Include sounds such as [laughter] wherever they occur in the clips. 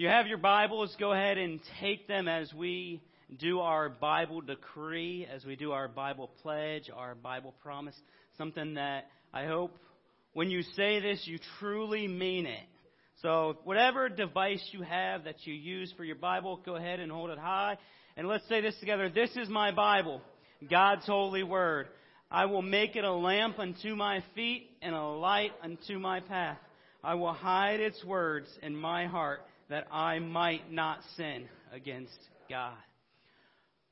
You have your Bibles, go ahead and take them as we do our Bible decree, as we do our Bible pledge, our Bible promise. Something that I hope when you say this, you truly mean it. So, whatever device you have that you use for your Bible, go ahead and hold it high. And let's say this together. This is my Bible, God's holy word. I will make it a lamp unto my feet and a light unto my path. I will hide its words in my heart that I might not sin against God.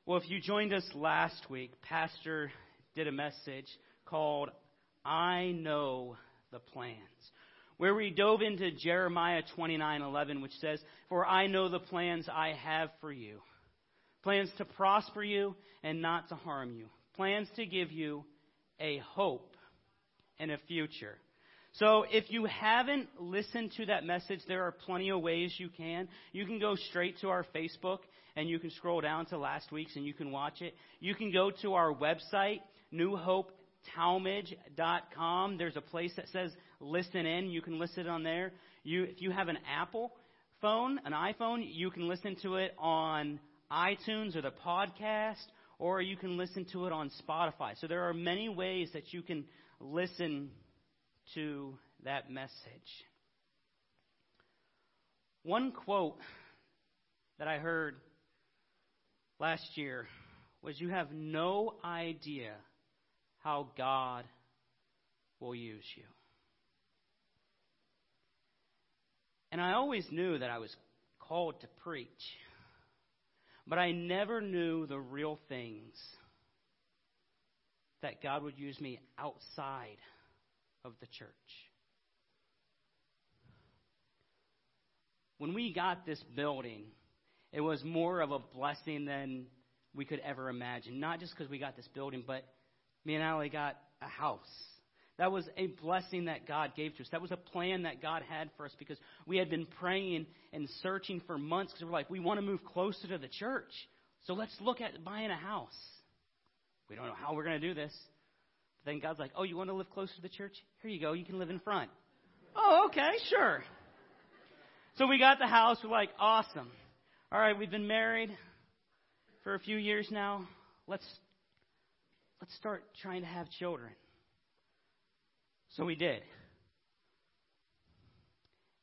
Well, if you joined us last week, Pastor did a message called I Know the Plans, where we dove into Jeremiah 29:11, which says, "For I know the plans I have for you, plans to prosper you and not to harm you, plans to give you a hope and a future." So if you haven't listened to that message, there are plenty of ways you can. You can go straight to our Facebook and you can scroll down to last week's and you can watch it. You can go to our website, newhopetalmage.com. There's a place that says listen in. You can listen on there. You, if you have an Apple phone, an iPhone, you can listen to it on iTunes or the podcast, or you can listen to it on Spotify. So there are many ways that you can listen to that message. One quote that I heard last year was You have no idea how God will use you. And I always knew that I was called to preach, but I never knew the real things that God would use me outside of the church. When we got this building, it was more of a blessing than we could ever imagine. Not just because we got this building, but me and Allie got a house. That was a blessing that God gave to us. That was a plan that God had for us because we had been praying and searching for months because we're like, we want to move closer to the church. So let's look at buying a house. We don't know how we're going to do this. Then God's like, oh, you want to live close to the church? Here you go. You can live in front. oh, okay, sure. So we got the house. We're like, awesome. All right, we've been married for a few years now. Let's let's start trying to have children. So we did.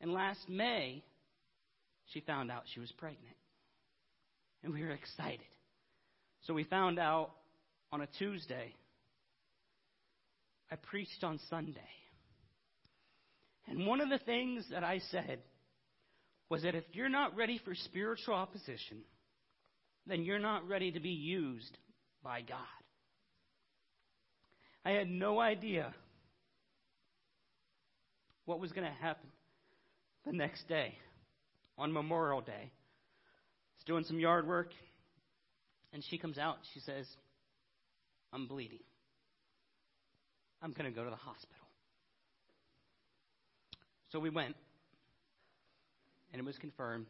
And last May, she found out she was pregnant. And we were excited. So we found out on a Tuesday I preached on Sunday. And one of the things that I said was that if you're not ready for spiritual opposition, then you're not ready to be used by God. I had no idea what was going to happen the next day on Memorial Day. I was doing some yard work, and she comes out. She says, I'm bleeding. I'm going to go to the hospital. So we went, and it was confirmed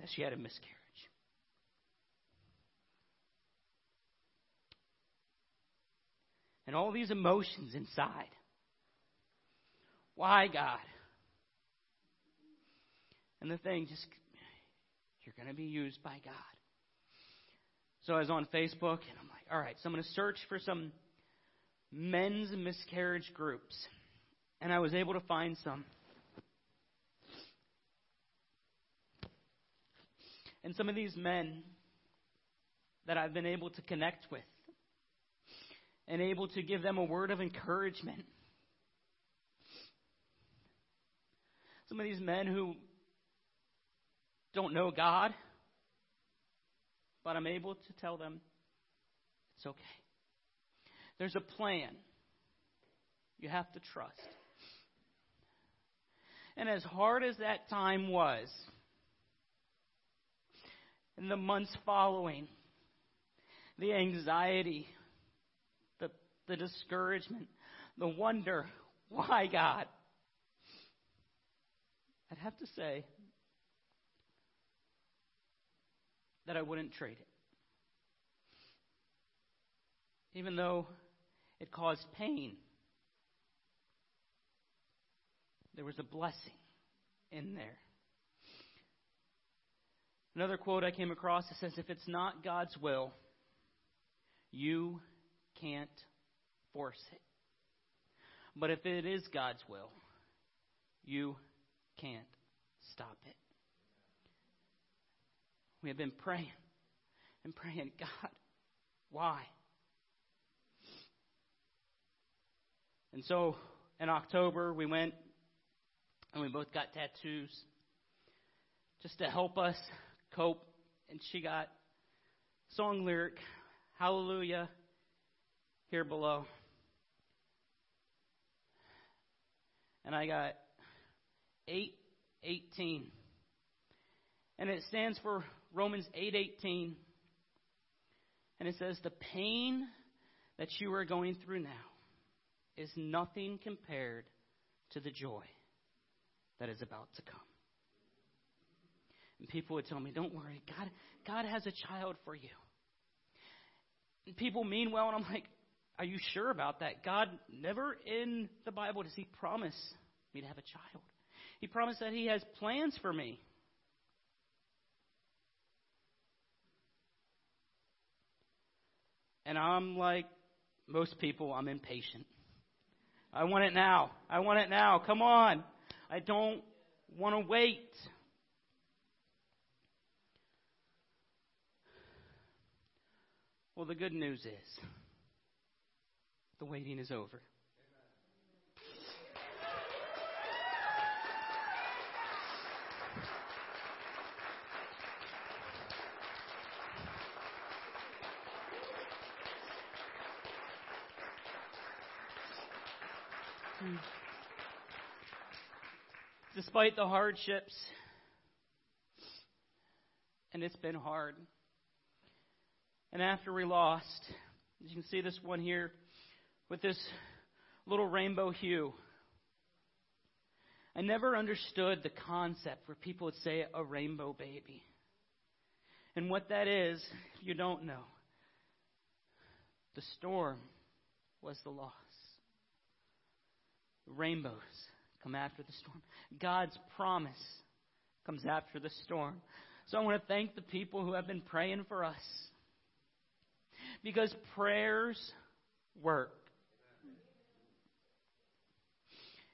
that she had a miscarriage. And all these emotions inside. Why, God? And the thing just, you're going to be used by God. So I was on Facebook, and I'm like, all right, so I'm going to search for some men's miscarriage groups, and I was able to find some. And some of these men that I've been able to connect with and able to give them a word of encouragement. Some of these men who don't know God, but I'm able to tell them it's okay. There's a plan. You have to trust. And as hard as that time was, in the months following, the anxiety, the, the discouragement, the wonder, why God? I'd have to say that I wouldn't trade it. Even though it caused pain. There was a blessing in there. Another quote I came across that says, If it's not God's will, you can't force it. But if it is God's will, you can't stop it. We have been praying and praying, God, why? And so in October, we went and we both got tattoos just to help us cope. And she got song lyric, Hallelujah, here below. And I got 818. And it stands for Romans 8:18. and it says the pain that you are going through now is nothing compared to the joy that is about to come. And people would tell me, Don't worry, God, God has a child for you. And people mean well, and I'm like, Are you sure about that? God never in the Bible does He promise me to have a child. He promised that He has plans for me. And I'm like most people, I'm impatient. I want it now. I want it now. Come on. I don't want to wait. Well, the good news is the waiting is over. Hmm. Despite the hardships, and it's been hard. And after we lost, you can see this one here with this little rainbow hue. I never understood the concept where people would say a rainbow baby. And what that is, you don't know, the storm was the loss. Rainbows come after the storm. God's promise comes after the storm. So I want to thank the people who have been praying for us because prayers work.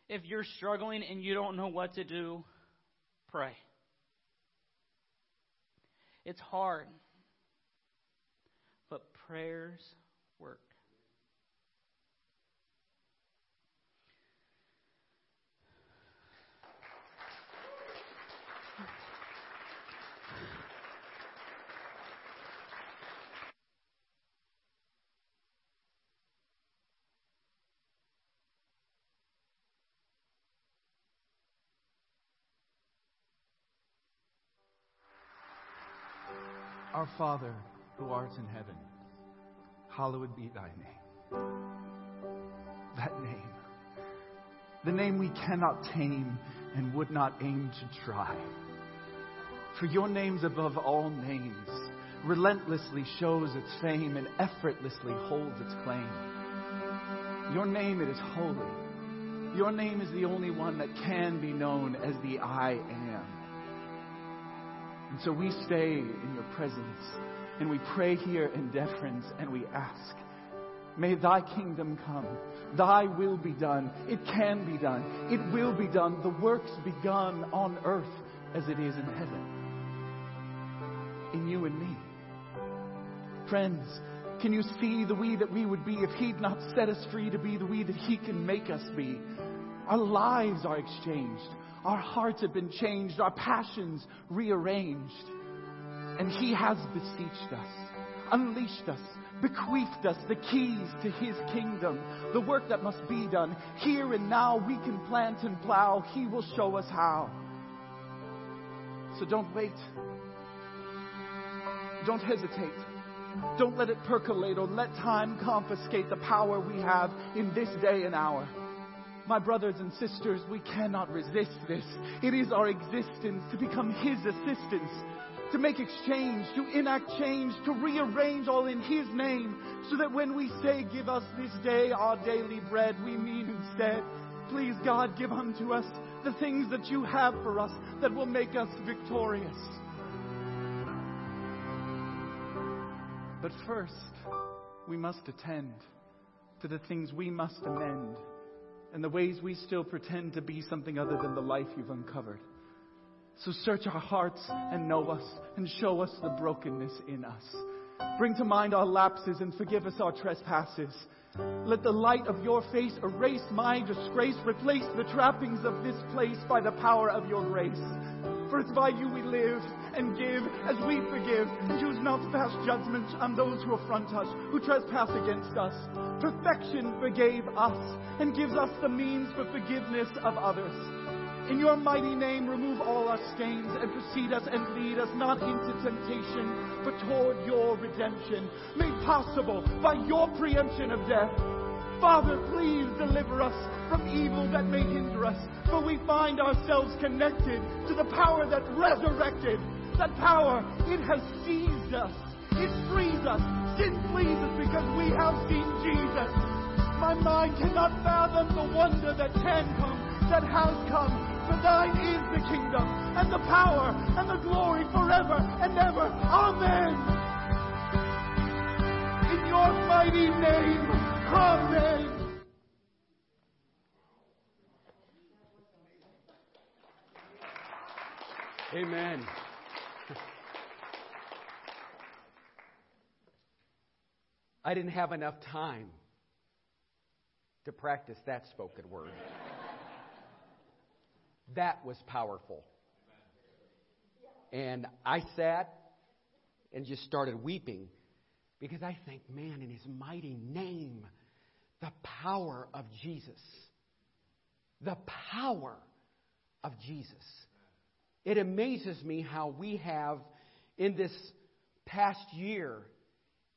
If you're struggling and you don't know what to do, pray. It's hard, but prayers work. Our Father, who art in heaven, hallowed be thy name. That name, the name we cannot tame and would not aim to try. For your name's above all names, relentlessly shows its fame and effortlessly holds its claim. Your name, it is holy. Your name is the only one that can be known as the I am. And so we stay in your presence and we pray here in deference and we ask, May thy kingdom come. Thy will be done. It can be done. It will be done. The works begun on earth as it is in heaven. In you and me. Friends, can you see the we that we would be if He'd not set us free to be the we that He can make us be? Our lives are exchanged. Our hearts have been changed, our passions rearranged. And He has beseeched us, unleashed us, bequeathed us the keys to His kingdom, the work that must be done. Here and now we can plant and plow. He will show us how. So don't wait. Don't hesitate. Don't let it percolate or let time confiscate the power we have in this day and hour. My brothers and sisters, we cannot resist this. It is our existence to become His assistants, to make exchange, to enact change, to rearrange all in His name, so that when we say, Give us this day our daily bread, we mean instead, Please, God, give unto us the things that you have for us that will make us victorious. But first, we must attend to the things we must amend and the ways we still pretend to be something other than the life you've uncovered. So search our hearts and know us and show us the brokenness in us. Bring to mind our lapses and forgive us our trespasses. Let the light of your face erase my disgrace, replace the trappings of this place by the power of your grace. For it's by you we live and give as we forgive. And Choose not to pass judgment on those who affront us, who trespass against us. Perfection forgave us and gives us the means for forgiveness of others. In your mighty name, remove all our stains and precede us and lead us not into temptation, but toward your redemption, made possible by your preemption of death. Father, please deliver us from evil that may hinder us, for we find ourselves connected to the power that resurrected. That power, it has seized us. It frees us. Sin flees us because we have seen Jesus. My mind cannot fathom the wonder that can come, that has come. For thine is the kingdom, and the power, and the glory forever and ever. Amen. Your mighty name. Amen. Amen. I didn't have enough time to practice that spoken word. that was powerful. And I sat and just started weeping because I think, man, in his mighty name, the power of Jesus. The power of Jesus. It amazes me how we have, in this past year,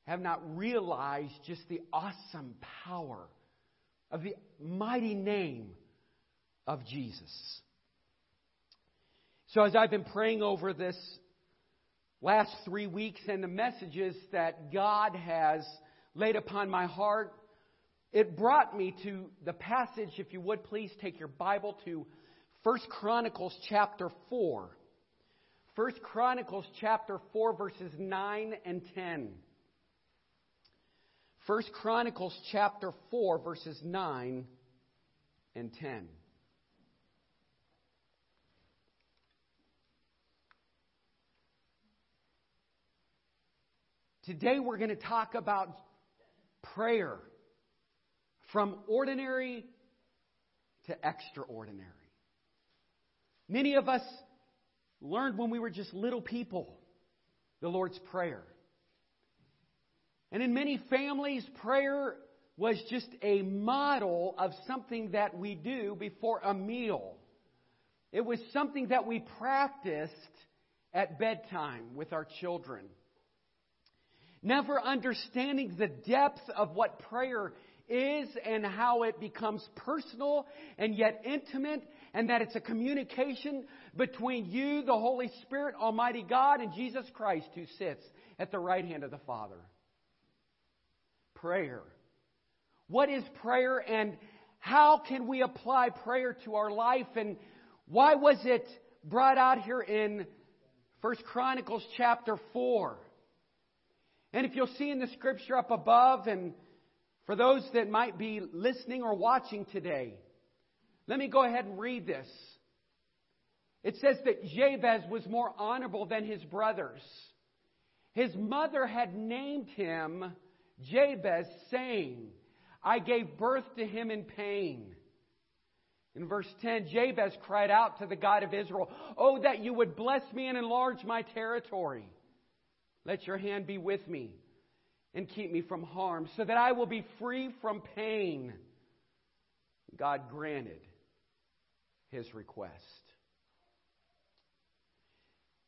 have not realized just the awesome power of the mighty name of Jesus. So, as I've been praying over this last three weeks and the messages that God has laid upon my heart, it brought me to the passage, if you would please take your Bible to 1 Chronicles chapter 4. 1 Chronicles chapter 4, verses 9 and 10. 1 Chronicles chapter 4, verses 9 and 10. Today we're going to talk about prayer from ordinary to extraordinary. Many of us learned when we were just little people the Lord's Prayer. And in many families, prayer was just a model of something that we do before a meal. It was something that we practiced at bedtime with our children. Never understanding the depth of what prayer is and how it becomes personal and yet intimate, and that it's a communication between you, the Holy Spirit, Almighty God, and Jesus Christ who sits at the right hand of the Father. Prayer. What is prayer and how can we apply prayer to our life and why was it brought out here in First Chronicles chapter 4? And if you'll see in the scripture up above and for those that might be listening or watching today, let me go ahead and read this. It says that Jabez was more honorable than his brothers. His mother had named him Jabez, saying, I gave birth to him in pain. In verse 10, Jabez cried out to the God of Israel, Oh, that you would bless me and enlarge my territory. Let your hand be with me and keep me from harm, so that I will be free from pain. God granted his request.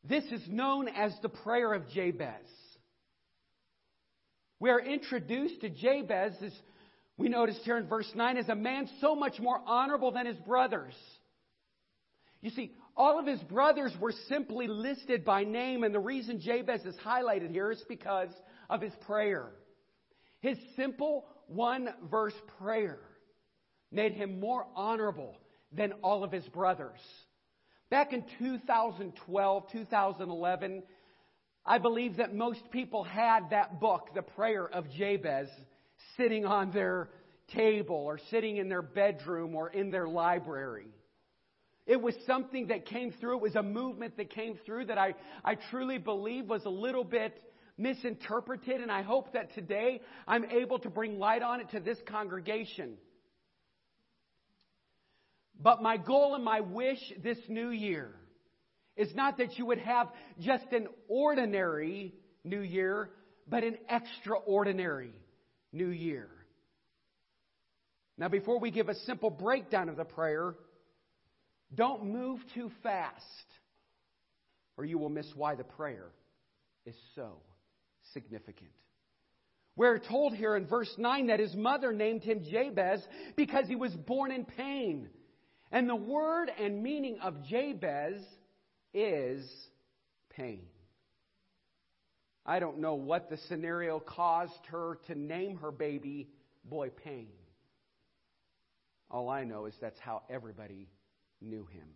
This is known as the prayer of Jabez. We are introduced to Jabez, as we noticed here in verse 9, as a man so much more honorable than his brothers. You see, all of his brothers were simply listed by name, and the reason Jabez is highlighted here is because of his prayer. His simple one verse prayer made him more honorable than all of his brothers. Back in 2012, 2011, I believe that most people had that book, The Prayer of Jabez, sitting on their table or sitting in their bedroom or in their library. It was something that came through. It was a movement that came through that I, I truly believe was a little bit misinterpreted. And I hope that today I'm able to bring light on it to this congregation. But my goal and my wish this new year is not that you would have just an ordinary new year, but an extraordinary new year. Now, before we give a simple breakdown of the prayer, don't move too fast, or you will miss why the prayer is so significant. We're told here in verse 9 that his mother named him Jabez because he was born in pain. And the word and meaning of Jabez is pain. I don't know what the scenario caused her to name her baby boy Pain. All I know is that's how everybody knew him.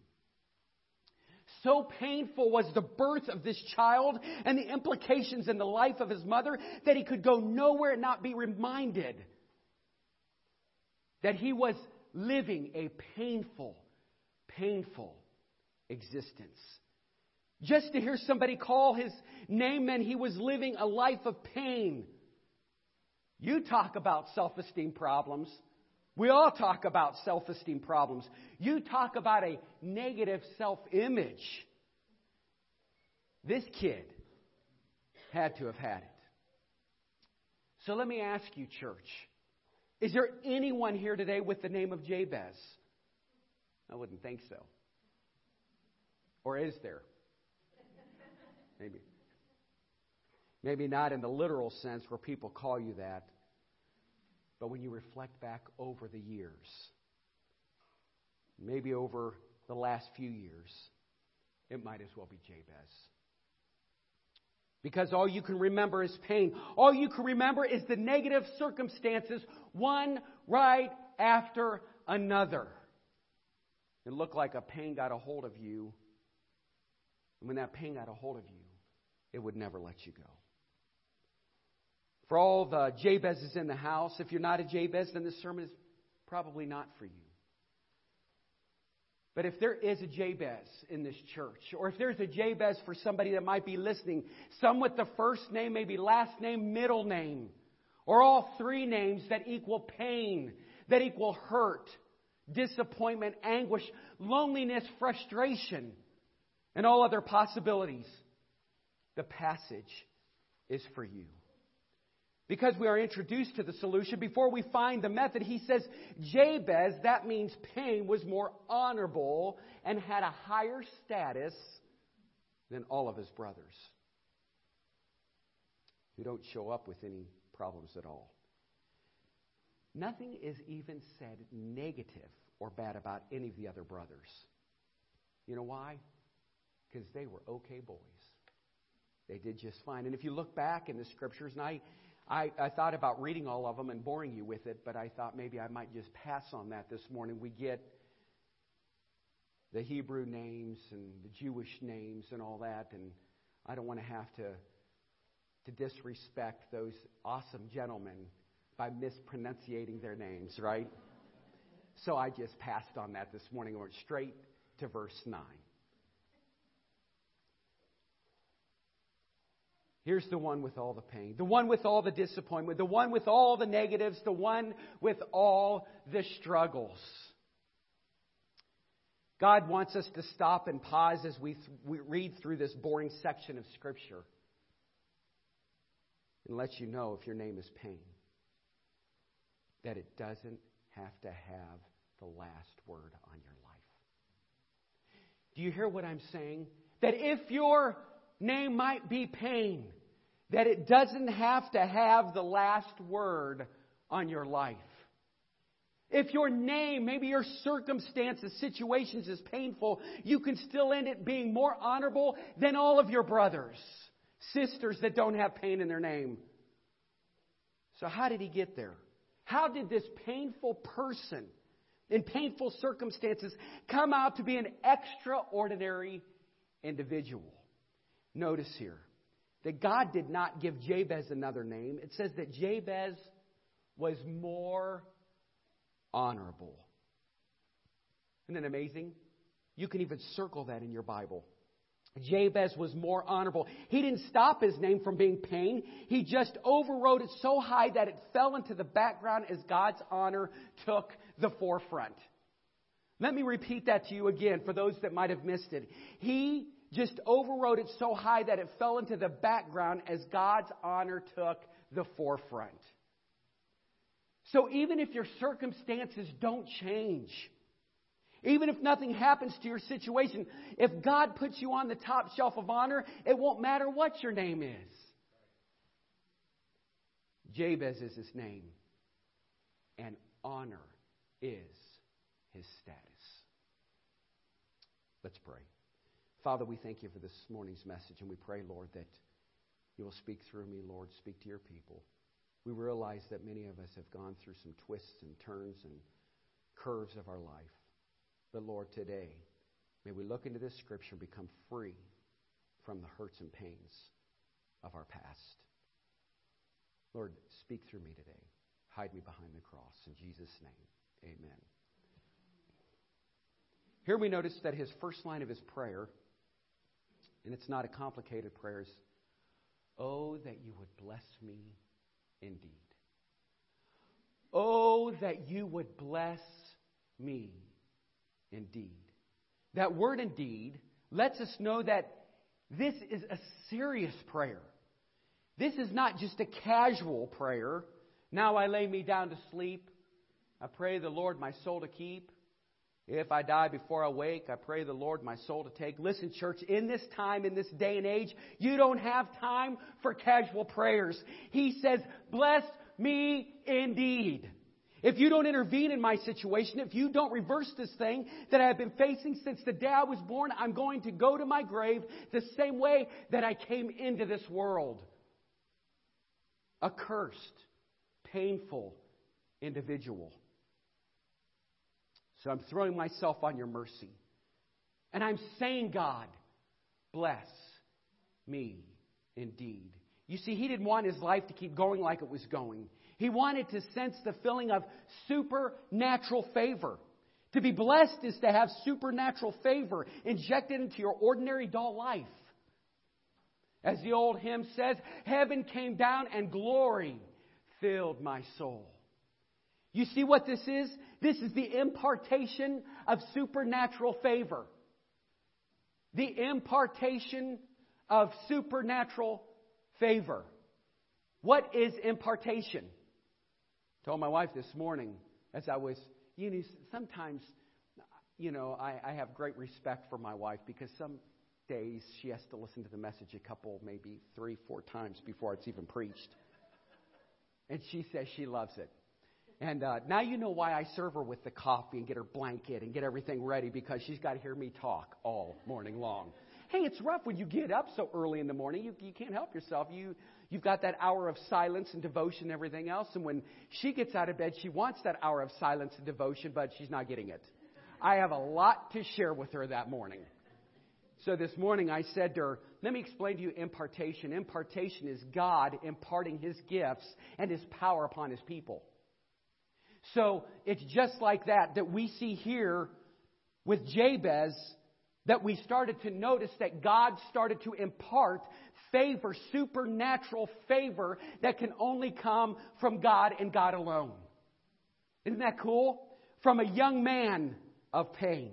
So painful was the birth of this child and the implications in the life of his mother that he could go nowhere and not be reminded that he was living a painful, painful existence. Just to hear somebody call his name meant he was living a life of pain. You talk about self esteem problems. We all talk about self esteem problems. You talk about a negative self image. This kid had to have had it. So let me ask you, church is there anyone here today with the name of Jabez? I wouldn't think so. Or is there? Maybe. Maybe not in the literal sense where people call you that, but when you reflect back over the years, maybe over the last few years, it might as well be Jabez. Because all you can remember is pain. All you can remember is the negative circumstances, one right after another. It looked like a pain got a hold of you. And when that pain got a hold of you, it would never let you go. For all the Jabez's in the house, if you're not a Jabez, then this sermon is probably not for you. But if there is a Jabez in this church, or if there's a Jabez for somebody that might be listening, some with the first name, maybe last name, middle name, or all three names that equal pain, that equal hurt, disappointment, anguish, loneliness, frustration, and all other possibilities, the passage is for you because we are introduced to the solution, before we find the method, he says Jabez, that means pain, was more honorable and had a higher status than all of his brothers who don't show up with any problems at all. Nothing is even said negative or bad about any of the other brothers. You know why? Because they were okay boys. They did just fine. And if you look back in the scriptures, and I I, I thought about reading all of them and boring you with it, but I thought maybe I might just pass on that this morning. We get the Hebrew names and the Jewish names and all that, and I don't want to have to to disrespect those awesome gentlemen by mispronunciating their names, right? So I just passed on that this morning and went straight to verse 9. Here's the one with all the pain, the one with all the disappointment, the one with all the negatives, the one with all the struggles. God wants us to stop and pause as we, th- we read through this boring section of Scripture and let you know if your name is pain, that it doesn't have to have the last word on your life. Do you hear what I'm saying? That if your name might be pain, that it doesn't have to have the last word on your life. If your name, maybe your circumstances, situations is painful, you can still end it being more honorable than all of your brothers, sisters that don't have pain in their name. So, how did he get there? How did this painful person in painful circumstances, come out to be an extraordinary individual. Notice here that God did not give Jabez another name. It says that Jabez was more honorable. Isn't that amazing? You can even circle that in your Bible. Jabez was more honorable. He didn't stop his name from being pain. He just overrode it so high that it fell into the background as God's honor took the forefront. Let me repeat that to you again for those that might have missed it. He just overrode it so high that it fell into the background as God's honor took the forefront. So even if your circumstances don't change, even if nothing happens to your situation, if God puts you on the top shelf of honor, it won't matter what your name is. Jabez is his name, and honor is his status. Let's pray. Father, we thank you for this morning's message, and we pray, Lord, that you will speak through me, Lord, speak to your people. We realize that many of us have gone through some twists and turns and curves of our life. But Lord, today, may we look into this scripture and become free from the hurts and pains of our past. Lord, speak through me today. Hide me behind the cross. In Jesus' name, amen. Here we notice that his first line of his prayer, and it's not a complicated prayer, Oh, that you would bless me indeed. Oh, that you would bless me indeed. That word indeed lets us know that this is a serious prayer. This is not just a casual prayer. Now I lay me down to sleep. I pray the Lord my soul to keep. If I die before I wake, I pray the Lord my soul to take. Listen, church, in this time, in this day and age, you don't have time for casual prayers. He says, bless me indeed. If you don't intervene in my situation, if you don't reverse this thing that I have been facing since the day I was born, I'm going to go to my grave the same way that I came into this world. A cursed, painful individual. So I'm throwing myself on your mercy. And I'm saying, God, bless me indeed. You see, he didn't want his life to keep going like it was going. He wanted to sense the feeling of supernatural favor. To be blessed is to have supernatural favor injected into your ordinary dull life. As the old hymn says, heaven came down and glory filled my soul. You see what this is? This is the impartation of supernatural favor. The impartation of supernatural favor. What is impartation? I told my wife this morning as I was, you know, sometimes, you know, I, I have great respect for my wife because some days she has to listen to the message a couple, maybe three, four times before it's even preached. And she says she loves it. And uh, now you know why I serve her with the coffee and get her blanket and get everything ready because she's got to hear me talk all morning long. Hey, it's rough when you get up so early in the morning. You, you can't help yourself. You, you've got that hour of silence and devotion and everything else. And when she gets out of bed, she wants that hour of silence and devotion, but she's not getting it. I have a lot to share with her that morning. So this morning I said to her, let me explain to you impartation. Impartation is God imparting His gifts and His power upon His people. So it's just like that that we see here with Jabez that we started to notice that God started to impart favor, supernatural favor that can only come from God and God alone. Isn't that cool? From a young man of pain.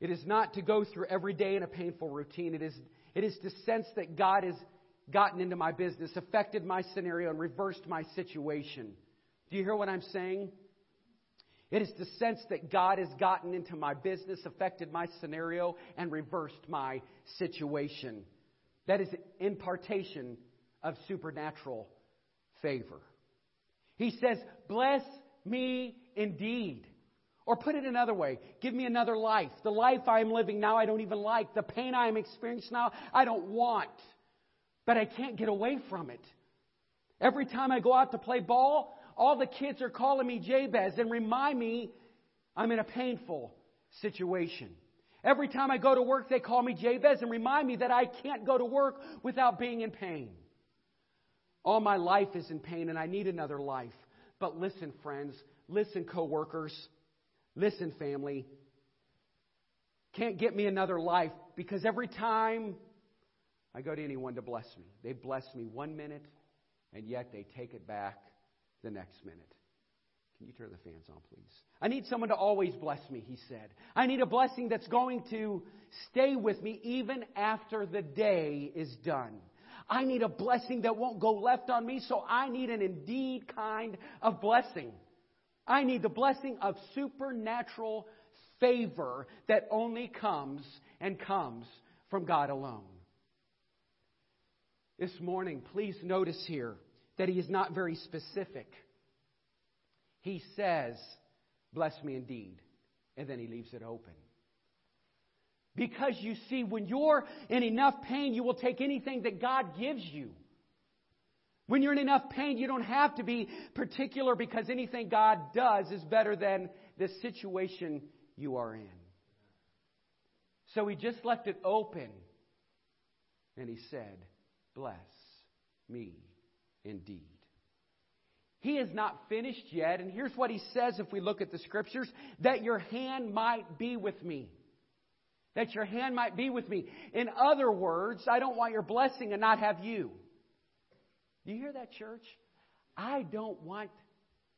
It is not to go through every day in a painful routine. It is, it is to sense that God has gotten into my business, affected my scenario, and reversed my situation. Do you hear what I'm saying? It is the sense that God has gotten into my business, affected my scenario, and reversed my situation. That is impartation of supernatural favor. He says, Bless me indeed. Or put it another way, give me another life. The life I am living now, I don't even like. The pain I am experiencing now, I don't want. But I can't get away from it. Every time I go out to play ball, all the kids are calling me Jabez and remind me I'm in a painful situation. Every time I go to work, they call me Jabez and remind me that I can't go to work without being in pain. All my life is in pain and I need another life. But listen, friends, listen, coworkers, listen, family. Can't get me another life because every time I go to anyone to bless me, they bless me one minute and yet they take it back the next minute. Can you turn the fans on, please? I need someone to always bless me, he said. I need a blessing that's going to stay with me even after the day is done. I need a blessing that won't go left on me, so I need an indeed kind of blessing. I need the blessing of supernatural favor that only comes and comes from God alone. This morning, please notice here that he is not very specific. He says, Bless me indeed, and then he leaves it open. Because you see, when you're in enough pain, you will take anything that God gives you. When you're in enough pain, you don't have to be particular because anything God does is better than the situation you are in. So he just left it open and he said, Bless me indeed. He is not finished yet, and here's what he says if we look at the scriptures that your hand might be with me that your hand might be with me. In other words, I don't want your blessing and not have you. Do you hear that, church? I don't want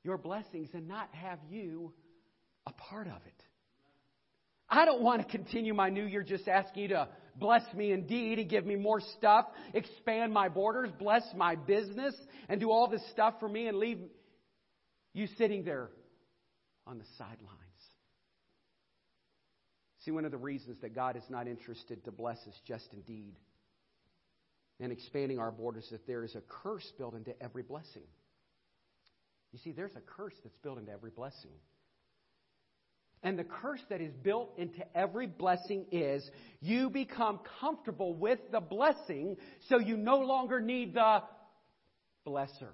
your blessings and not have you a part of it. I don't want to continue my new year just asking you to bless me indeed and give me more stuff, expand my borders, bless my business, and do all this stuff for me and leave you sitting there on the sidelines. See, one of the reasons that God is not interested to bless us just indeed and expanding our borders is that there is a curse built into every blessing. You see, there's a curse that's built into every blessing. And the curse that is built into every blessing is you become comfortable with the blessing so you no longer need the blesser.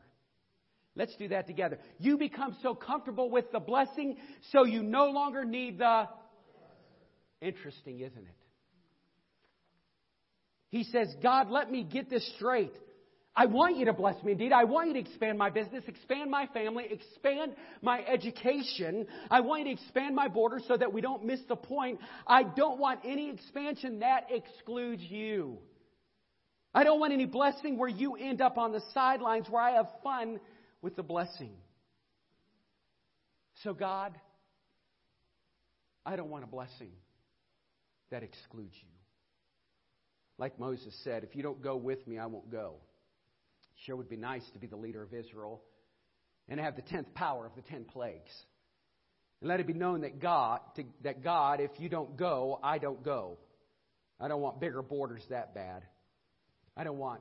Let's do that together. You become so comfortable with the blessing so you no longer need the Interesting, isn't it? He says, God, let me get this straight. I want you to bless me indeed. I want you to expand my business, expand my family, expand my education. I want you to expand my borders so that we don't miss the point. I don't want any expansion that excludes you. I don't want any blessing where you end up on the sidelines where I have fun with the blessing. So, God, I don't want a blessing that excludes you. Like Moses said, if you don't go with me, I won't go. Sure would be nice to be the leader of Israel and have the tenth power of the ten plagues. And let it be known that God, to, that God, if you don't go, I don't go. I don't want bigger borders that bad. I don't want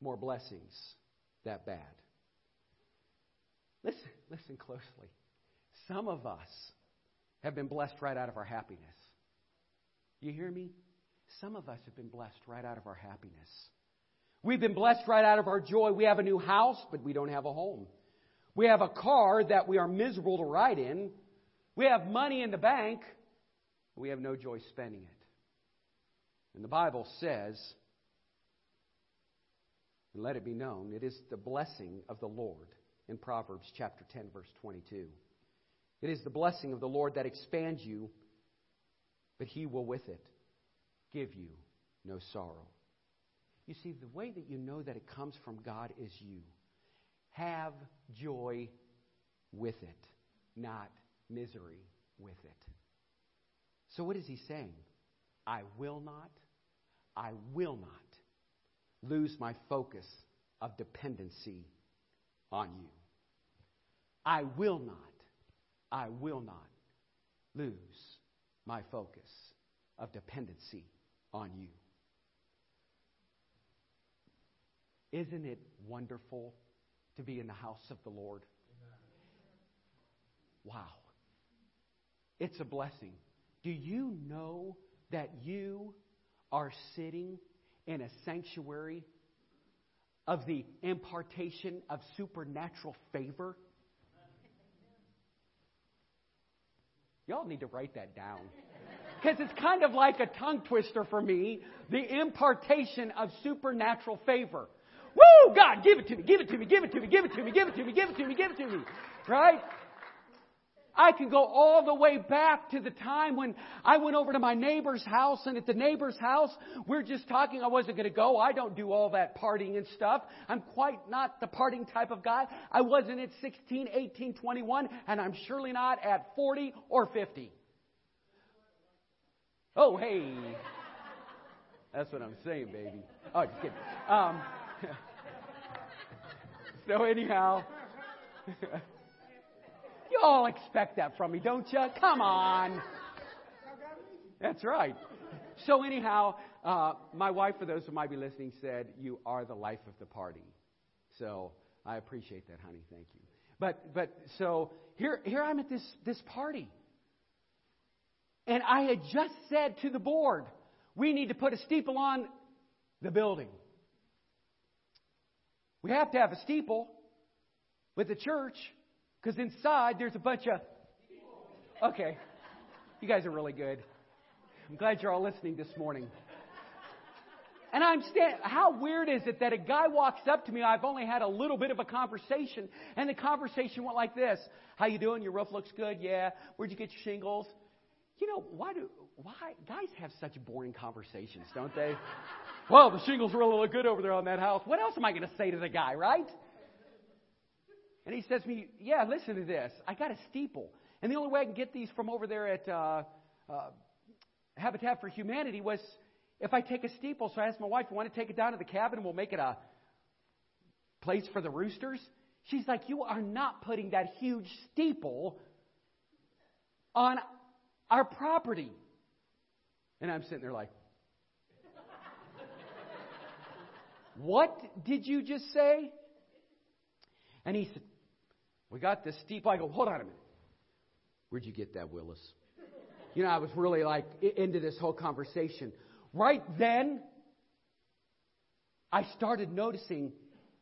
more blessings that bad. Listen, listen closely. Some of us have been blessed right out of our happiness. You hear me? Some of us have been blessed right out of our happiness. We've been blessed right out of our joy. We have a new house, but we don't have a home. We have a car that we are miserable to ride in. We have money in the bank, but we have no joy spending it. And the Bible says, and let it be known, it is the blessing of the Lord in Proverbs chapter 10, verse 22. It is the blessing of the Lord that expands you but He will with it give you no sorrow. You see, the way that you know that it comes from God is you. Have joy with it, not misery with it. So, what is He saying? I will not, I will not lose my focus of dependency on you. I will not, I will not lose my focus of dependency on you. Isn't it wonderful to be in the house of the Lord? Wow. It's a blessing. Do you know that you are sitting in a sanctuary of the impartation of supernatural favor? Y'all need to write that down. Because it's kind of like a tongue twister for me the impartation of supernatural favor. Woo! God, give it to me, give it to me, give it to me, give it to me, give it to me, give it to me, give it to me. Right? I can go all the way back to the time when I went over to my neighbor's house, and at the neighbor's house, we're just talking. I wasn't going to go. I don't do all that partying and stuff. I'm quite not the partying type of guy. I wasn't at 16, 18, 21, and I'm surely not at 40 or 50. Oh, hey. That's what I'm saying, baby. Oh, just kidding. Um, [laughs] so, anyhow. [laughs] You all expect that from me, don't you? Come on. That's right. So, anyhow, uh, my wife, for those who might be listening, said, You are the life of the party. So, I appreciate that, honey. Thank you. But, but so here, here I'm at this, this party. And I had just said to the board, we need to put a steeple on the building. We have to have a steeple with the church because inside there's a bunch of. Okay. You guys are really good. I'm glad you're all listening this morning. And I'm stand- how weird is it that a guy walks up to me, I've only had a little bit of a conversation, and the conversation went like this. How you doing? Your roof looks good? Yeah. Where'd you get your shingles? You know, why do why guys have such boring conversations, don't they? Well, the shingles really look good over there on that house. What else am I going to say to the guy, right? And he says to me, Yeah, listen to this. I got a steeple. And the only way I can get these from over there at uh, uh, Habitat for Humanity was if I take a steeple. So I asked my wife, You want to take it down to the cabin and we'll make it a place for the roosters? She's like, You are not putting that huge steeple on our property. And I'm sitting there like, What did you just say? And he said, we got this steep. I go, hold on a minute. Where'd you get that, Willis? You know, I was really like into this whole conversation. Right then, I started noticing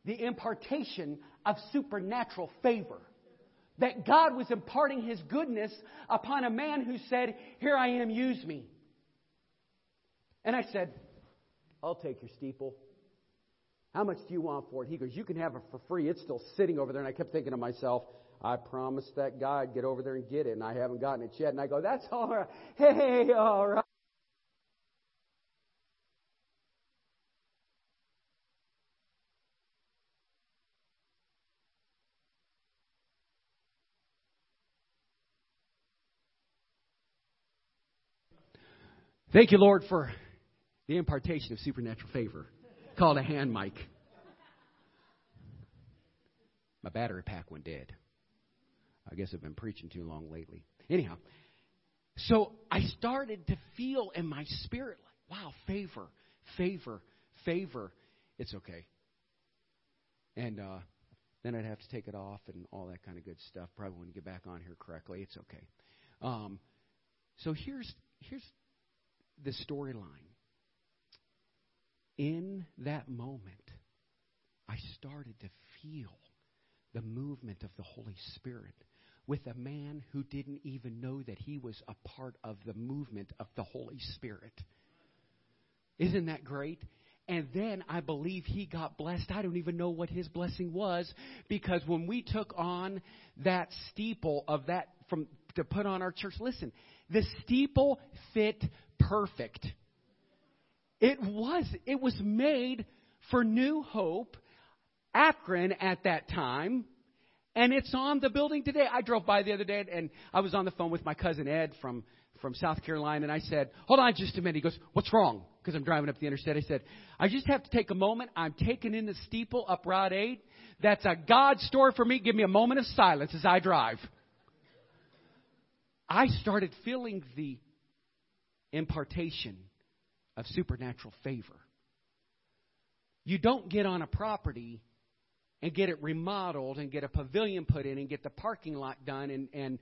the impartation of supernatural favor. That God was imparting His goodness upon a man who said, Here I am, use me. And I said, I'll take your steeple. How much do you want for it? He goes, You can have it for free. It's still sitting over there. And I kept thinking to myself, I promised that guy I'd get over there and get it, and I haven't gotten it yet. And I go, That's all right. [laughs] Hey, all right. Thank you, Lord, for the impartation of supernatural favor called a hand mic. My battery pack went dead. I guess I've been preaching too long lately. Anyhow, so I started to feel in my spirit like, wow, favor, favor, favor. It's okay. And uh, then I'd have to take it off and all that kind of good stuff. Probably wouldn't get back on here correctly. It's okay. Um, so here's here's the storyline in that moment, I started to feel the movement of the Holy Spirit with a man who didn't even know that he was a part of the movement of the Holy Spirit. Isn't that great? And then I believe he got blessed. I don't even know what his blessing was because when we took on that steeple of that from to put on our church, listen, the steeple fit perfect. It was. It was made for New Hope, Akron at that time. And it's on the building today. I drove by the other day and I was on the phone with my cousin Ed from, from South Carolina and I said, hold on just a minute. He goes, what's wrong? Because I'm driving up the interstate. I said, I just have to take a moment. I'm taking in the steeple up Route 8. That's a God story for me. Give me a moment of silence as I drive. I started feeling the impartation of supernatural favor. You don't get on a property and get it remodeled and get a pavilion put in and get the parking lot done and, and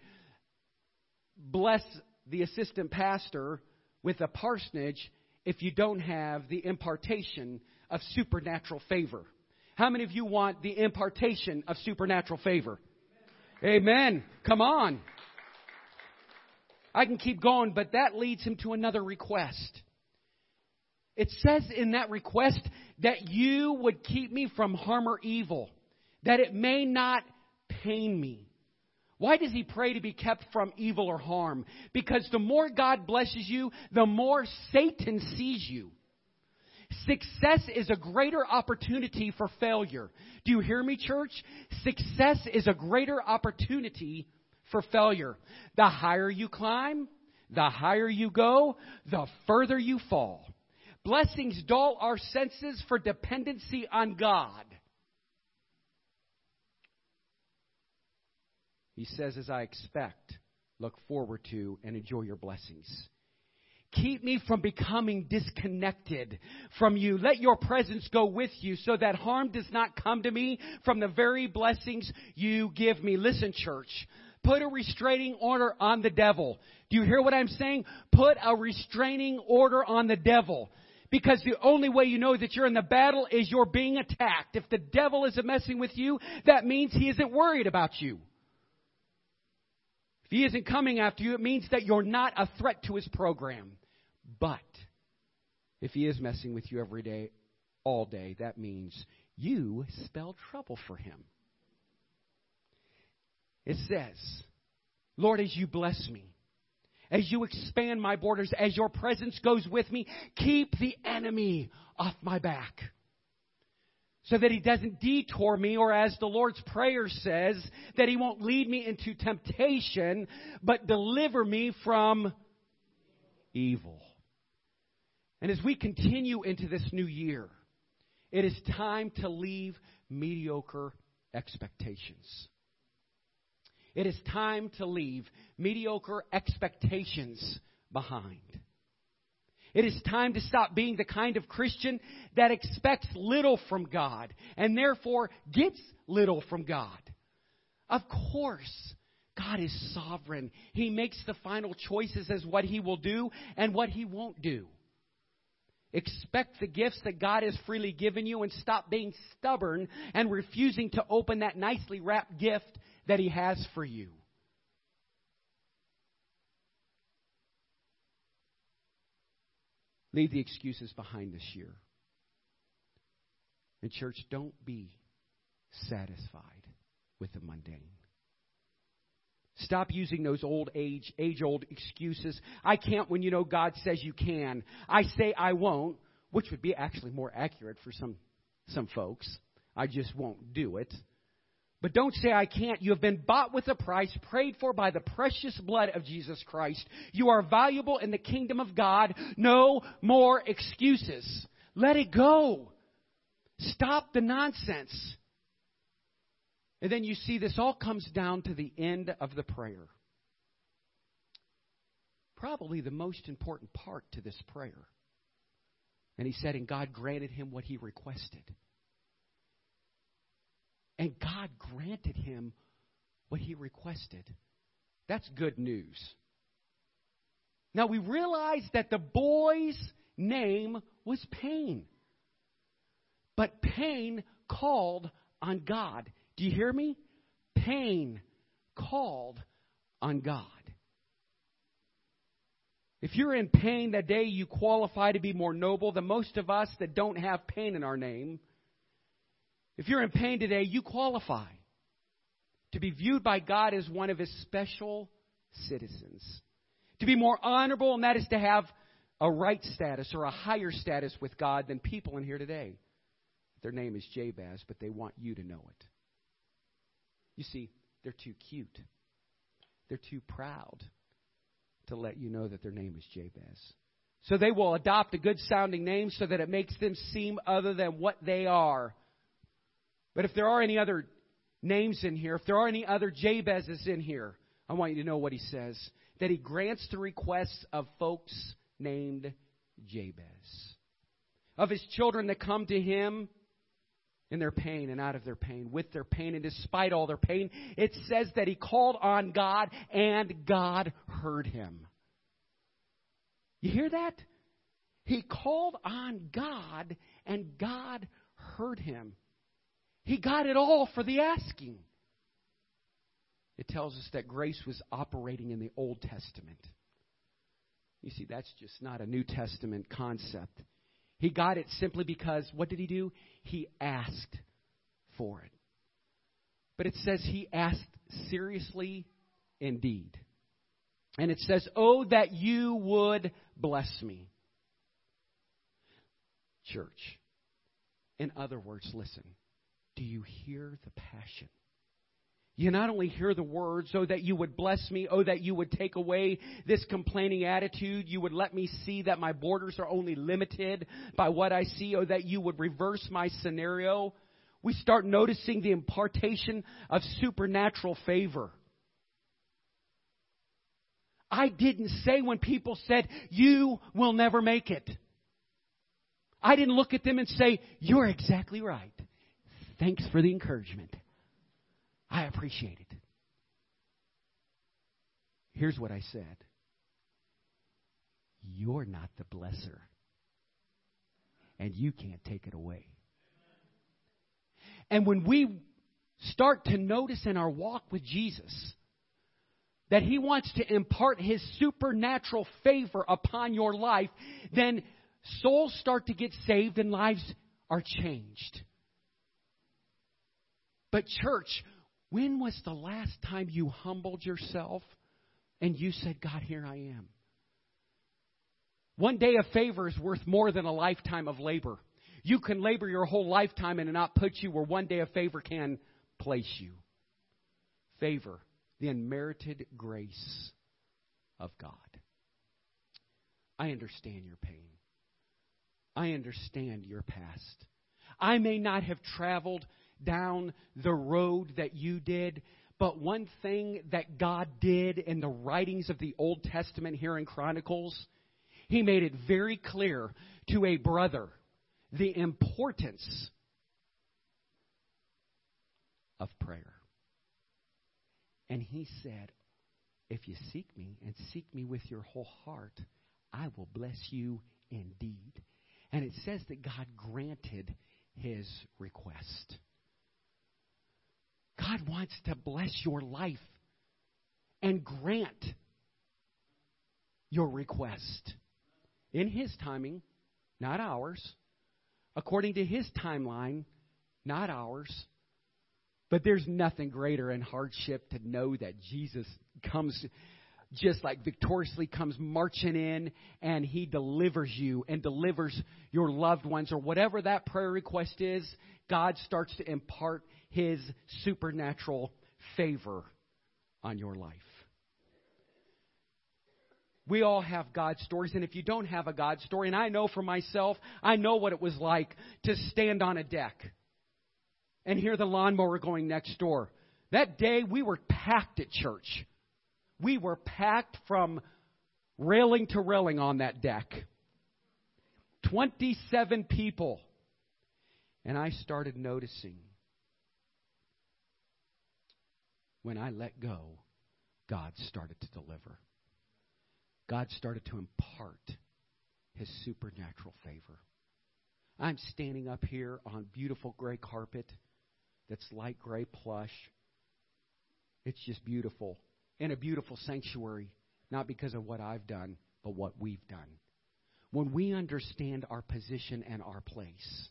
bless the assistant pastor with a parsonage if you don't have the impartation of supernatural favor. How many of you want the impartation of supernatural favor? Amen. Come on. I can keep going, but that leads him to another request. It says in that request that you would keep me from harm or evil, that it may not pain me. Why does he pray to be kept from evil or harm? Because the more God blesses you, the more Satan sees you. Success is a greater opportunity for failure. Do you hear me, church? Success is a greater opportunity for failure. The higher you climb, the higher you go, the further you fall. Blessings dull our senses for dependency on God. He says, as I expect, look forward to, and enjoy your blessings. Keep me from becoming disconnected from you. Let your presence go with you so that harm does not come to me from the very blessings you give me. Listen, church. Put a restraining order on the devil. Do you hear what I'm saying? Put a restraining order on the devil. Because the only way you know that you're in the battle is you're being attacked. If the devil isn't messing with you, that means he isn't worried about you. If he isn't coming after you, it means that you're not a threat to his program. But if he is messing with you every day, all day, that means you spell trouble for him. It says, Lord, as you bless me, as you expand my borders, as your presence goes with me, keep the enemy off my back. So that he doesn't detour me, or as the Lord's Prayer says, that he won't lead me into temptation, but deliver me from evil. And as we continue into this new year, it is time to leave mediocre expectations. It is time to leave mediocre expectations behind. It is time to stop being the kind of Christian that expects little from God and therefore gets little from God. Of course, God is sovereign. He makes the final choices as what He will do and what He won't do. Expect the gifts that God has freely given you and stop being stubborn and refusing to open that nicely wrapped gift that He has for you. Leave the excuses behind this year. And, church, don't be satisfied with the mundane. Stop using those old age, age old excuses. I can't when you know God says you can. I say I won't, which would be actually more accurate for some, some folks. I just won't do it. But don't say I can't. You have been bought with a price, prayed for by the precious blood of Jesus Christ. You are valuable in the kingdom of God. No more excuses. Let it go. Stop the nonsense. And then you see this all comes down to the end of the prayer. Probably the most important part to this prayer. And he said, and God granted him what he requested. And God granted him what he requested. That's good news. Now we realize that the boy's name was Pain. But Pain called on God. Do you hear me? Pain called on God. If you're in pain that day, you qualify to be more noble than most of us that don't have pain in our name. If you're in pain today, you qualify to be viewed by God as one of His special citizens. To be more honorable, and that is to have a right status or a higher status with God than people in here today. Their name is Jabez, but they want you to know it. You see, they're too cute. They're too proud to let you know that their name is Jabez. So they will adopt a good sounding name so that it makes them seem other than what they are. But if there are any other names in here, if there are any other Jabezes in here, I want you to know what he says that he grants the requests of folks named Jabez. Of his children that come to him in their pain and out of their pain, with their pain and despite all their pain, it says that he called on God and God heard him. You hear that? He called on God and God heard him. He got it all for the asking. It tells us that grace was operating in the Old Testament. You see, that's just not a New Testament concept. He got it simply because what did he do? He asked for it. But it says he asked seriously indeed. And it says, Oh, that you would bless me. Church. In other words, listen. Do you hear the passion? You not only hear the words, oh, that you would bless me, oh, that you would take away this complaining attitude, you would let me see that my borders are only limited by what I see, oh, that you would reverse my scenario. We start noticing the impartation of supernatural favor. I didn't say when people said, You will never make it. I didn't look at them and say, You're exactly right. Thanks for the encouragement. I appreciate it. Here's what I said You're not the blesser, and you can't take it away. And when we start to notice in our walk with Jesus that He wants to impart His supernatural favor upon your life, then souls start to get saved and lives are changed. But, church, when was the last time you humbled yourself and you said, God, here I am? One day of favor is worth more than a lifetime of labor. You can labor your whole lifetime and not put you where one day of favor can place you. Favor, the unmerited grace of God. I understand your pain. I understand your past. I may not have traveled down the road that you did. But one thing that God did in the writings of the Old Testament here in Chronicles, He made it very clear to a brother the importance of prayer. And He said, If you seek me and seek me with your whole heart, I will bless you indeed. And it says that God granted his request. God wants to bless your life and grant your request in His timing, not ours, according to His timeline, not ours. But there's nothing greater in hardship to know that Jesus comes just like victoriously comes marching in and he delivers you and delivers your loved ones or whatever that prayer request is, God starts to impart his supernatural favor on your life. We all have God stories, and if you don't have a God story, and I know for myself, I know what it was like to stand on a deck and hear the lawnmower going next door. That day, we were packed at church. We were packed from railing to railing on that deck. 27 people. And I started noticing when I let go, God started to deliver. God started to impart his supernatural favor. I'm standing up here on beautiful gray carpet that's light gray plush. It's just beautiful. In a beautiful sanctuary, not because of what I've done, but what we've done. When we understand our position and our place,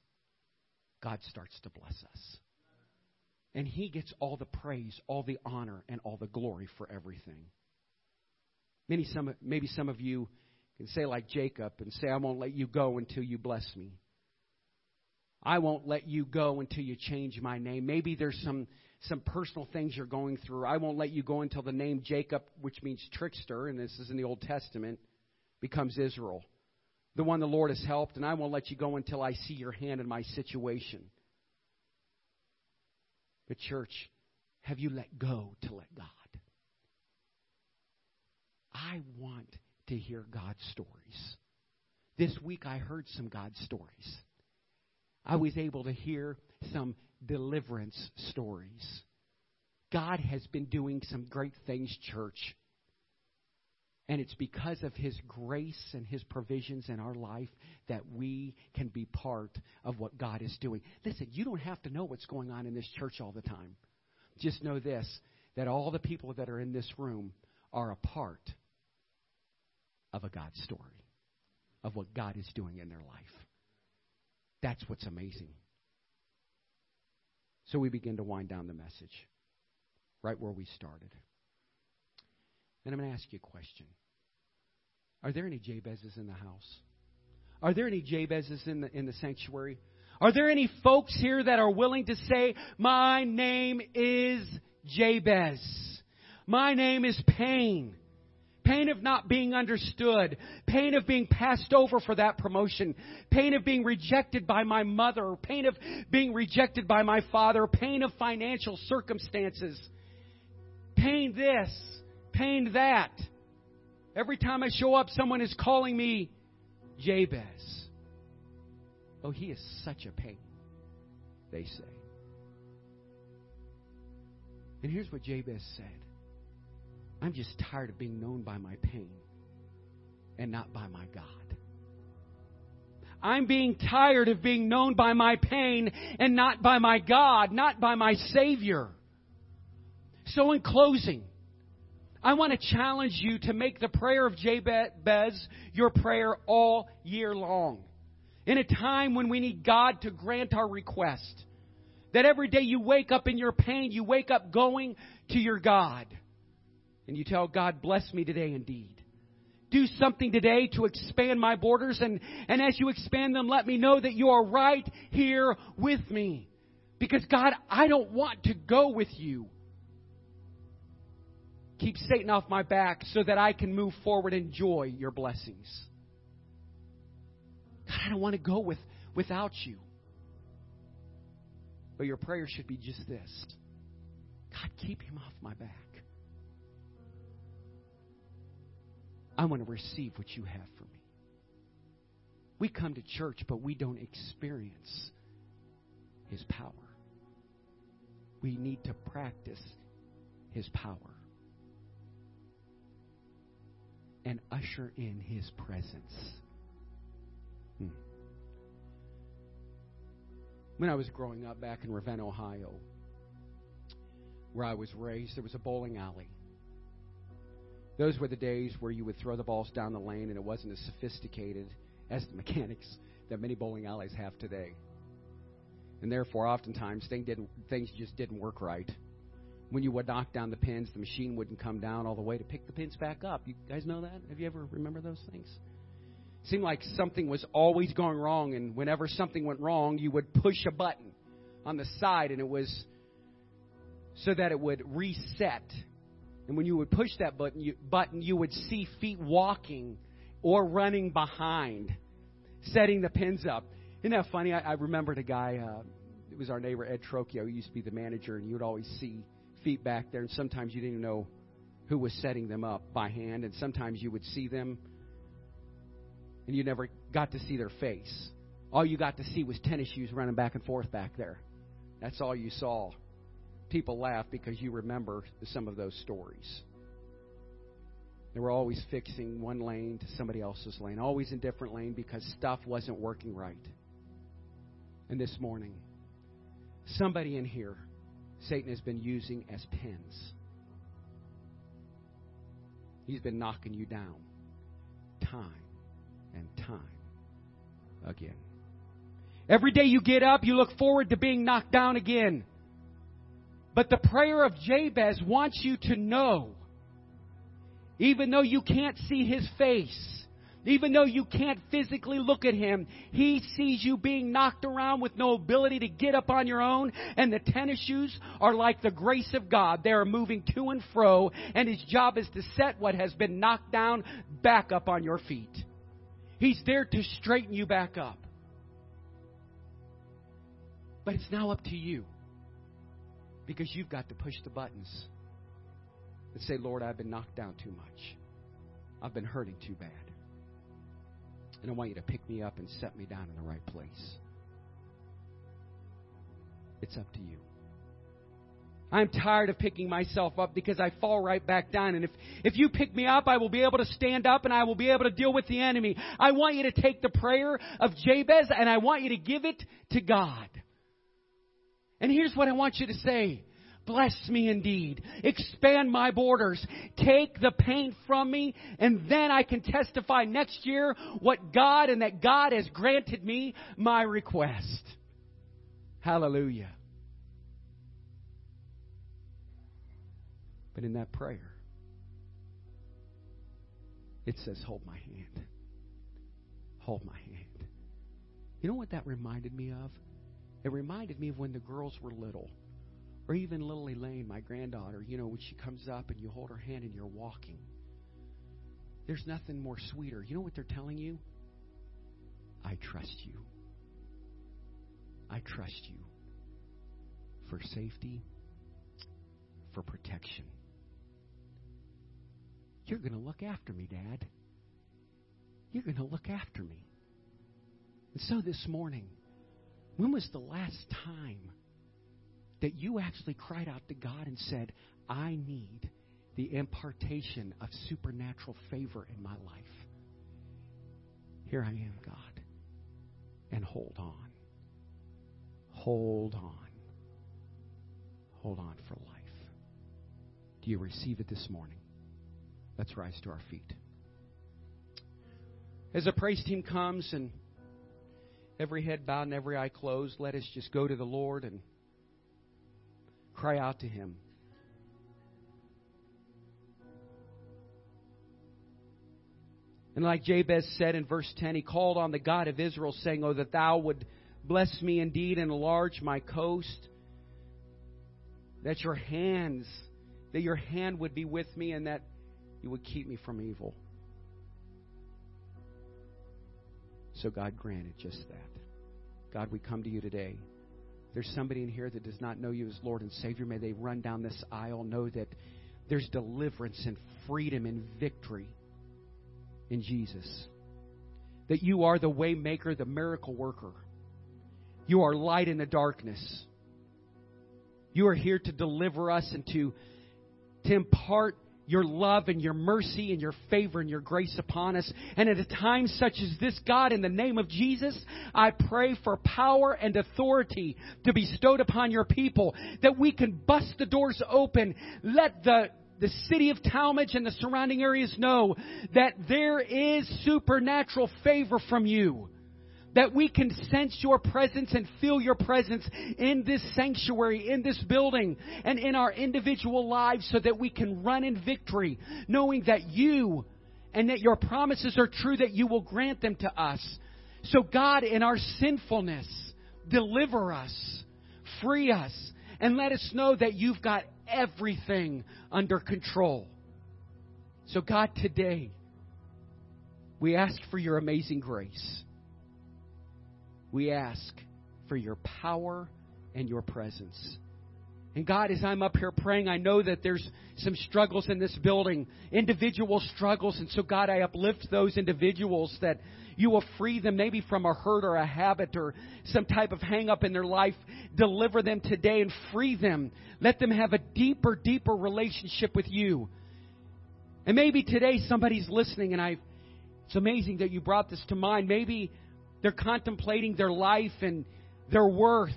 God starts to bless us. And he gets all the praise, all the honor, and all the glory for everything. Maybe some, maybe some of you can say, like Jacob, and say, I won't let you go until you bless me. I won't let you go until you change my name. Maybe there's some, some personal things you're going through. I won't let you go until the name Jacob, which means trickster, and this is in the Old Testament, becomes Israel. The one the Lord has helped, and I won't let you go until I see your hand in my situation. But, church, have you let go to let God? I want to hear God's stories. This week I heard some God stories. I was able to hear some deliverance stories. God has been doing some great things, church. And it's because of His grace and His provisions in our life that we can be part of what God is doing. Listen, you don't have to know what's going on in this church all the time. Just know this that all the people that are in this room are a part of a God story, of what God is doing in their life. That's what's amazing. So we begin to wind down the message right where we started. And I'm going to ask you a question Are there any Jabezes in the house? Are there any Jabezes in the, in the sanctuary? Are there any folks here that are willing to say, My name is Jabez? My name is pain pain of not being understood, pain of being passed over for that promotion, pain of being rejected by my mother, pain of being rejected by my father, pain of financial circumstances, pain this, pain that. Every time I show up, someone is calling me Jabez. Oh, he is such a pain, they say. And here's what Jabez said I'm just tired of being known by my pain and not by my God. I'm being tired of being known by my pain and not by my God, not by my Savior. So, in closing, I want to challenge you to make the prayer of Jabez your prayer all year long. In a time when we need God to grant our request. That every day you wake up in your pain, you wake up going to your God and you tell God, bless me today indeed. Do something today to expand my borders, and, and as you expand them, let me know that you are right here with me. Because, God, I don't want to go with you. Keep Satan off my back so that I can move forward and enjoy your blessings. God, I don't want to go with, without you. But your prayer should be just this God, keep him off my back. I want to receive what you have for me. We come to church, but we don't experience His power. We need to practice His power and usher in His presence. Hmm. When I was growing up back in Ravenna, Ohio, where I was raised, there was a bowling alley. Those were the days where you would throw the balls down the lane and it wasn't as sophisticated as the [laughs] mechanics that many bowling alleys have today. And therefore, oftentimes, things, didn't, things just didn't work right. When you would knock down the pins, the machine wouldn't come down all the way to pick the pins back up. You guys know that? Have you ever remember those things? It seemed like something was always going wrong, and whenever something went wrong, you would push a button on the side, and it was so that it would reset and when you would push that button, you, button, you would see feet walking or running behind, setting the pins up. Isn't that funny? I, I remembered a guy, uh, it was our neighbor Ed Trocchio, who used to be the manager, and you would always see feet back there, and sometimes you didn't even know who was setting them up by hand, and sometimes you would see them, and you never got to see their face. All you got to see was tennis shoes running back and forth back there. That's all you saw people laugh because you remember some of those stories. They were always fixing one lane to somebody else's lane, always in different lane because stuff wasn't working right. And this morning, somebody in here, Satan has been using as pins. He's been knocking you down time and time again. Every day you get up, you look forward to being knocked down again. But the prayer of Jabez wants you to know, even though you can't see his face, even though you can't physically look at him, he sees you being knocked around with no ability to get up on your own. And the tennis shoes are like the grace of God. They are moving to and fro, and his job is to set what has been knocked down back up on your feet. He's there to straighten you back up. But it's now up to you. Because you've got to push the buttons and say, Lord, I've been knocked down too much. I've been hurting too bad. And I want you to pick me up and set me down in the right place. It's up to you. I'm tired of picking myself up because I fall right back down. And if, if you pick me up, I will be able to stand up and I will be able to deal with the enemy. I want you to take the prayer of Jabez and I want you to give it to God. And here's what I want you to say Bless me indeed. Expand my borders. Take the pain from me, and then I can testify next year what God and that God has granted me my request. Hallelujah. But in that prayer, it says, Hold my hand. Hold my hand. You know what that reminded me of? It reminded me of when the girls were little. Or even little Elaine, my granddaughter, you know, when she comes up and you hold her hand and you're walking. There's nothing more sweeter. You know what they're telling you? I trust you. I trust you for safety, for protection. You're going to look after me, Dad. You're going to look after me. And so this morning, when was the last time that you actually cried out to God and said, I need the impartation of supernatural favor in my life? Here I am, God. And hold on. Hold on. Hold on for life. Do you receive it this morning? Let's rise to our feet. As the praise team comes and every head bowed and every eye closed, let us just go to the Lord and cry out to Him. And like Jabez said in verse 10, he called on the God of Israel, saying, Oh, that thou would bless me indeed and enlarge my coast, that your hands, that your hand would be with me, and that you would keep me from evil. So God granted just that. God, we come to you today. there's somebody in here that does not know you as Lord and Savior. May they run down this aisle, know that there's deliverance and freedom and victory in Jesus. That you are the way maker, the miracle worker. You are light in the darkness. You are here to deliver us and to, to impart your love and your mercy and your favor and your grace upon us. And at a time such as this, God, in the name of Jesus, I pray for power and authority to be bestowed upon your people, that we can bust the doors open. Let the the city of Tallmadge and the surrounding areas know that there is supernatural favor from you that we can sense your presence and feel your presence in this sanctuary, in this building, and in our individual lives so that we can run in victory, knowing that you and that your promises are true, that you will grant them to us. So, God, in our sinfulness, deliver us, free us, and let us know that you've got everything under control. So, God, today, we ask for your amazing grace we ask for your power and your presence. And God, as I'm up here praying, I know that there's some struggles in this building, individual struggles. And so, God, I uplift those individuals that you will free them maybe from a hurt or a habit or some type of hang up in their life. Deliver them today and free them. Let them have a deeper, deeper relationship with you. And maybe today somebody's listening and I, it's amazing that you brought this to mind. Maybe they're contemplating their life and their worth.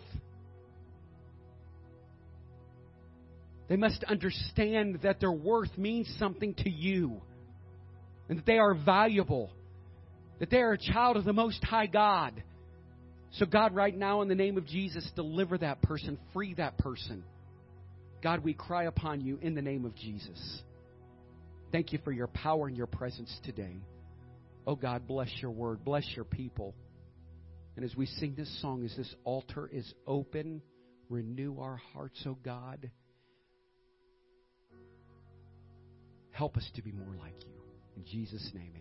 They must understand that their worth means something to you and that they are valuable, that they are a child of the Most High God. So, God, right now, in the name of Jesus, deliver that person, free that person. God, we cry upon you in the name of Jesus. Thank you for your power and your presence today. Oh, God, bless your word, bless your people. And as we sing this song, as this altar is open, renew our hearts, O oh God. Help us to be more like you. In Jesus' name, amen.